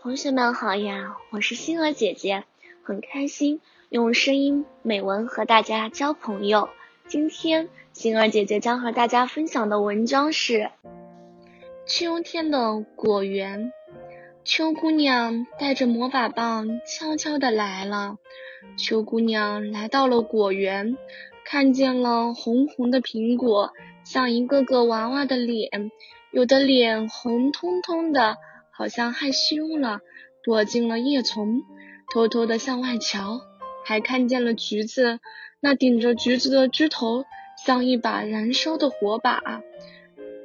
同学们好呀，我是星儿姐姐，很开心用声音美文和大家交朋友。今天星儿姐姐将和大家分享的文章是秋天的果园。秋姑娘带着魔法棒悄悄的来了。秋姑娘来到了果园，看见了红红的苹果，像一个个娃娃的脸，有的脸红彤彤的。好像害羞了，躲进了叶丛，偷偷的向外瞧，还看见了橘子，那顶着橘子的枝头像一把燃烧的火把，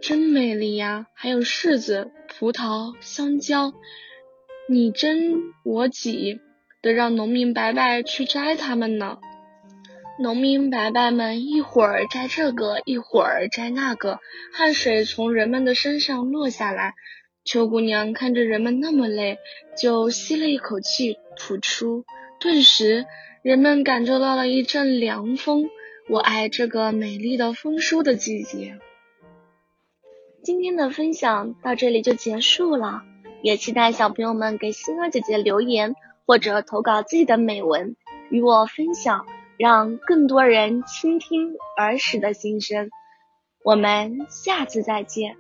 真美丽呀！还有柿子、葡萄、香蕉，你争我挤的让农民伯伯去摘它们呢。农民伯伯们一会儿摘这个，一会儿摘那个，汗水从人们的身上落下来。秋姑娘看着人们那么累，就吸了一口气，吐出。顿时，人们感受到了一阵凉风。我爱这个美丽的丰收的季节。今天的分享到这里就结束了，也期待小朋友们给星儿姐姐留言或者投稿自己的美文与我分享，让更多人倾听儿时的心声。我们下次再见。